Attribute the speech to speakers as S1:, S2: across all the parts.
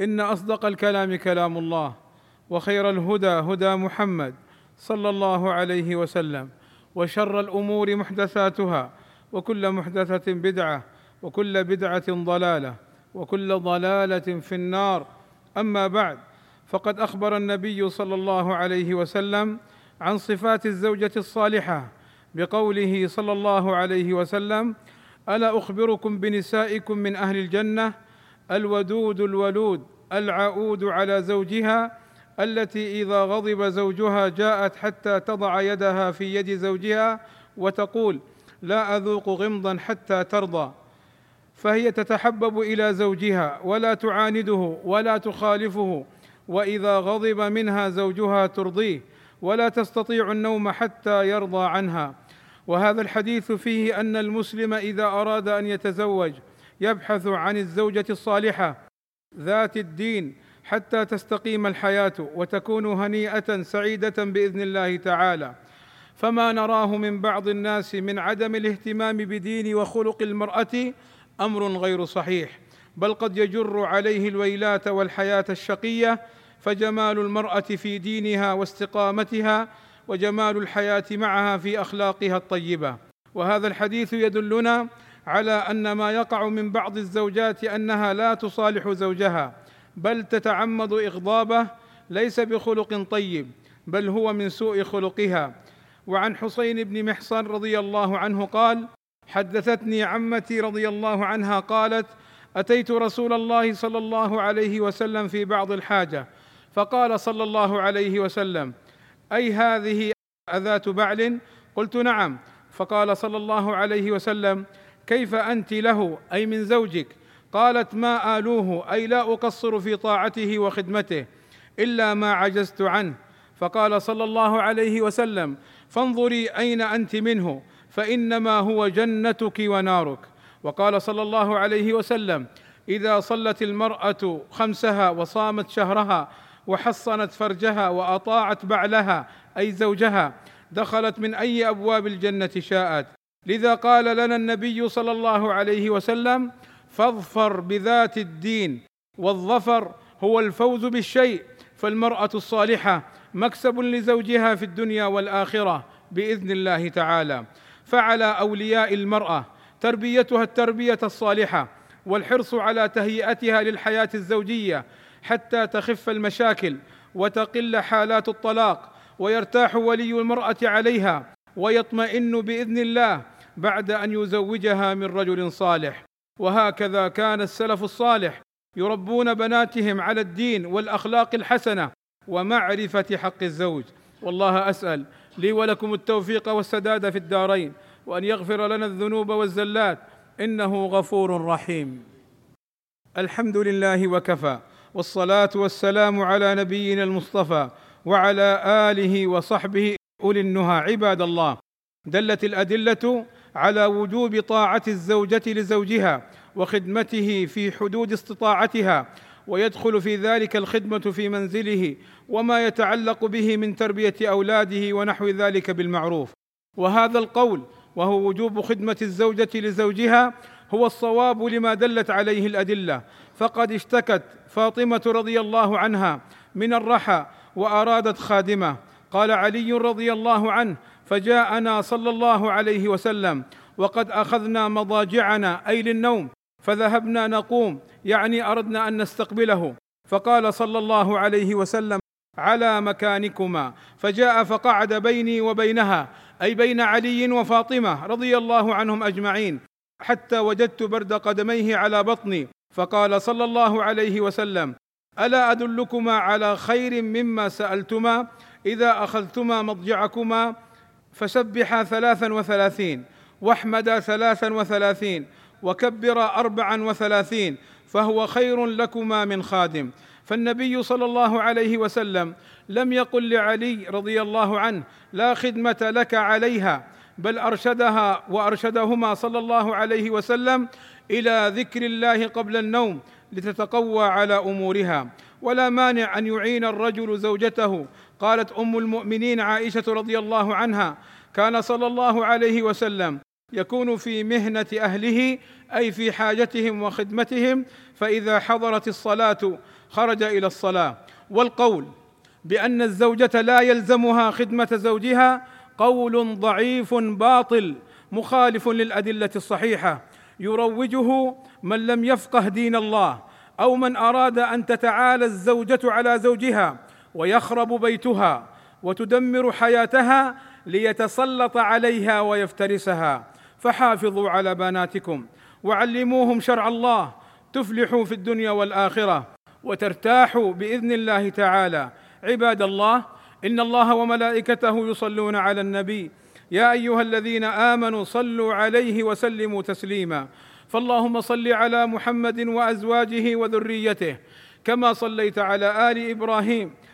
S1: إن أصدق الكلام كلام الله وخير الهدى هدى محمد صلى الله عليه وسلم وشر الأمور محدثاتها وكل محدثة بدعة وكل بدعة ضلالة وكل ضلالة في النار. أما بعد فقد أخبر النبي صلى الله عليه وسلم عن صفات الزوجة الصالحة بقوله صلى الله عليه وسلم ألا أخبركم بنسائكم من أهل الجنة الودود الولود العؤود على زوجها التي إذا غضب زوجها جاءت حتى تضع يدها في يد زوجها وتقول لا أذوق غمضا حتى ترضى فهي تتحبب إلى زوجها ولا تعانده ولا تخالفه وإذا غضب منها زوجها ترضيه ولا تستطيع النوم حتى يرضى عنها. وهذا الحديث فيه أن المسلم إذا أراد أن يتزوج يبحث عن الزوجة الصالحة ذات الدين حتى تستقيم الحياة وتكون هنيئة سعيدة بإذن الله تعالى. فما نراه من بعض الناس من عدم الاهتمام بدين وخلق المرأة أمر غير صحيح بل قد يجر عليه الويلات والحياة الشقية فجمال المرأة في دينها واستقامتها وجمال الحياة معها في أخلاقها الطيبة. وهذا الحديث يدلنا على أن ما يقع من بعض الزوجات أنها لا تصالح زوجها بل تتعمد إغضابه ليس بخلق طيب بل هو من سوء خلقها. وعن حسين بن محصن رضي الله عنه قال حدثتني عمتي رضي الله عنها قالت أتيت رسول الله صلى الله عليه وسلم في بعض الحاجة فقال صلى الله عليه وسلم أي هذه أذات بعل؟ قلت نعم. فقال صلى الله عليه وسلم كيف أنت له؟ أي من زوجك. قالت ما آلوه أي لا أقصر في طاعته وخدمته إلا ما عجزت عنه. فقال صلى الله عليه وسلم فانظري أين أنت منه فإنما هو جنتك ونارك. وقال صلى الله عليه وسلم إذا صلت المرأة خمسها وصامت شهرها وحصنت فرجها وأطاعت بعلها أي زوجها دخلت من أي أبواب الجنة شاءت. لذا قال لنا النبي صلى الله عليه وسلم فاظفر بذات الدين والظفر هو الفوز بالشيء فالمرأة الصالحة مكسب لزوجها في الدنيا والآخرة بإذن الله تعالى. فعلى أولياء المرأة تربيتها التربية الصالحة والحرص على تهيئتها للحياة الزوجية حتى تخف المشاكل وتقل حالات الطلاق ويرتاح ولي المرأة عليها ويطمئن بإذن الله بعد أن يزوجها من رجل صالح. وهكذا كان السلف الصالح يربون بناتهم على الدين والأخلاق الحسنة ومعرفة حق الزوج. والله أسأل لي ولكم التوفيق والسداد في الدارين وأن يغفر لنا الذنوب والزلات. إنه غفور رحيم. الحمد لله وكفى والصلاة والسلام على نبينا المصطفى وعلى آله وصحبه. أولي النهى عباد الله. دلت الأدلة على وجوب طاعة الزوجة لزوجها وخدمته في حدود استطاعتها ويدخل في ذلك الخدمة في منزله وما يتعلق به من تربية أولاده ونحو ذلك بالمعروف. وهذا القول وهو وجوب خدمة الزوجة لزوجها هو الصواب لما دلت عليه الأدلة. فقد اشتكت فاطمة رضي الله عنها من الرحى وأرادت خادمه. قال علي رضي الله عنه فجاءنا صلى الله عليه وسلم وقد أخذنا مضاجعنا أي للنوم فذهبنا نقوم يعني أردنا أن نستقبله. فقال صلى الله عليه وسلم على مكانكما. فجاء فقعد بيني وبينها أي بين علي وفاطمة رضي الله عنهم أجمعين حتى وجدت برد قدميه على بطني. فقال صلى الله عليه وسلم ألا أدلكما على خير مما سألتما؟ إذا أخذتما مضجعكما فسبحا ثلاثا وثلاثين واحمدا ثلاثا وثلاثين وكبرا اربعا وثلاثين فهو خير لكما من خادم. فالنبي صلى الله عليه وسلم لم يقل لعلي رضي الله عنه لا خدمة لك عليها بل أرشدها وأرشدهما صلى الله عليه وسلم إلى ذكر الله قبل النوم لتتقوى على أمورها. ولا مانع أن يعين الرجل زوجته قالت أم المؤمنين عائشة رضي الله عنها كان صلى الله عليه وسلم يكون في مهنة أهله أي في حاجتهم وخدمتهم فإذا حضرت الصلاة خرج إلى الصلاة. والقول بأن الزوجة لا يلزمها خدمة زوجها قول ضعيف باطل مخالف للأدلة الصحيحة. يروجه من لم يفقه دين الله أو من أراد أن تتعالى الزوجة على زوجها ويخرب بيتها وتدمر حياتها ليتسلط عليها ويفترسها. فحافظوا على بناتكم وعلموهم شرع الله تفلحوا في الدنيا والآخرة وترتاحوا بإذن الله تعالى. عباد الله إن الله وملائكته يصلون على النبي. يا أيها الذين آمنوا صلوا عليه وسلموا تسليما. فاللهم صل على محمد وأزواجه وذريته كما صليت على آل إبراهيم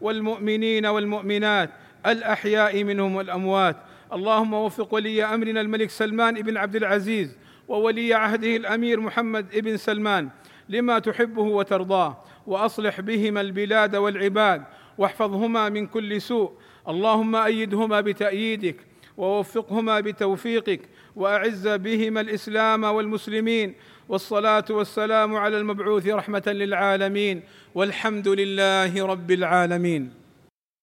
S1: والمؤمنين والمؤمنات الأحياء منهم والأموات. اللهم وفق ولي أمرنا الملك سلمان بن عبد العزيز وولي عهده الأمير محمد بن سلمان لما تحبه وترضاه وأصلح بهما البلاد والعباد واحفظهما من كل سوء. اللهم أيدهما بتأييدك ووفقهما بتوفيقك وأعز بهما الإسلام والمسلمين. والصلاة والسلام على المبعوث رحمة للعالمين والحمد لله رب العالمين.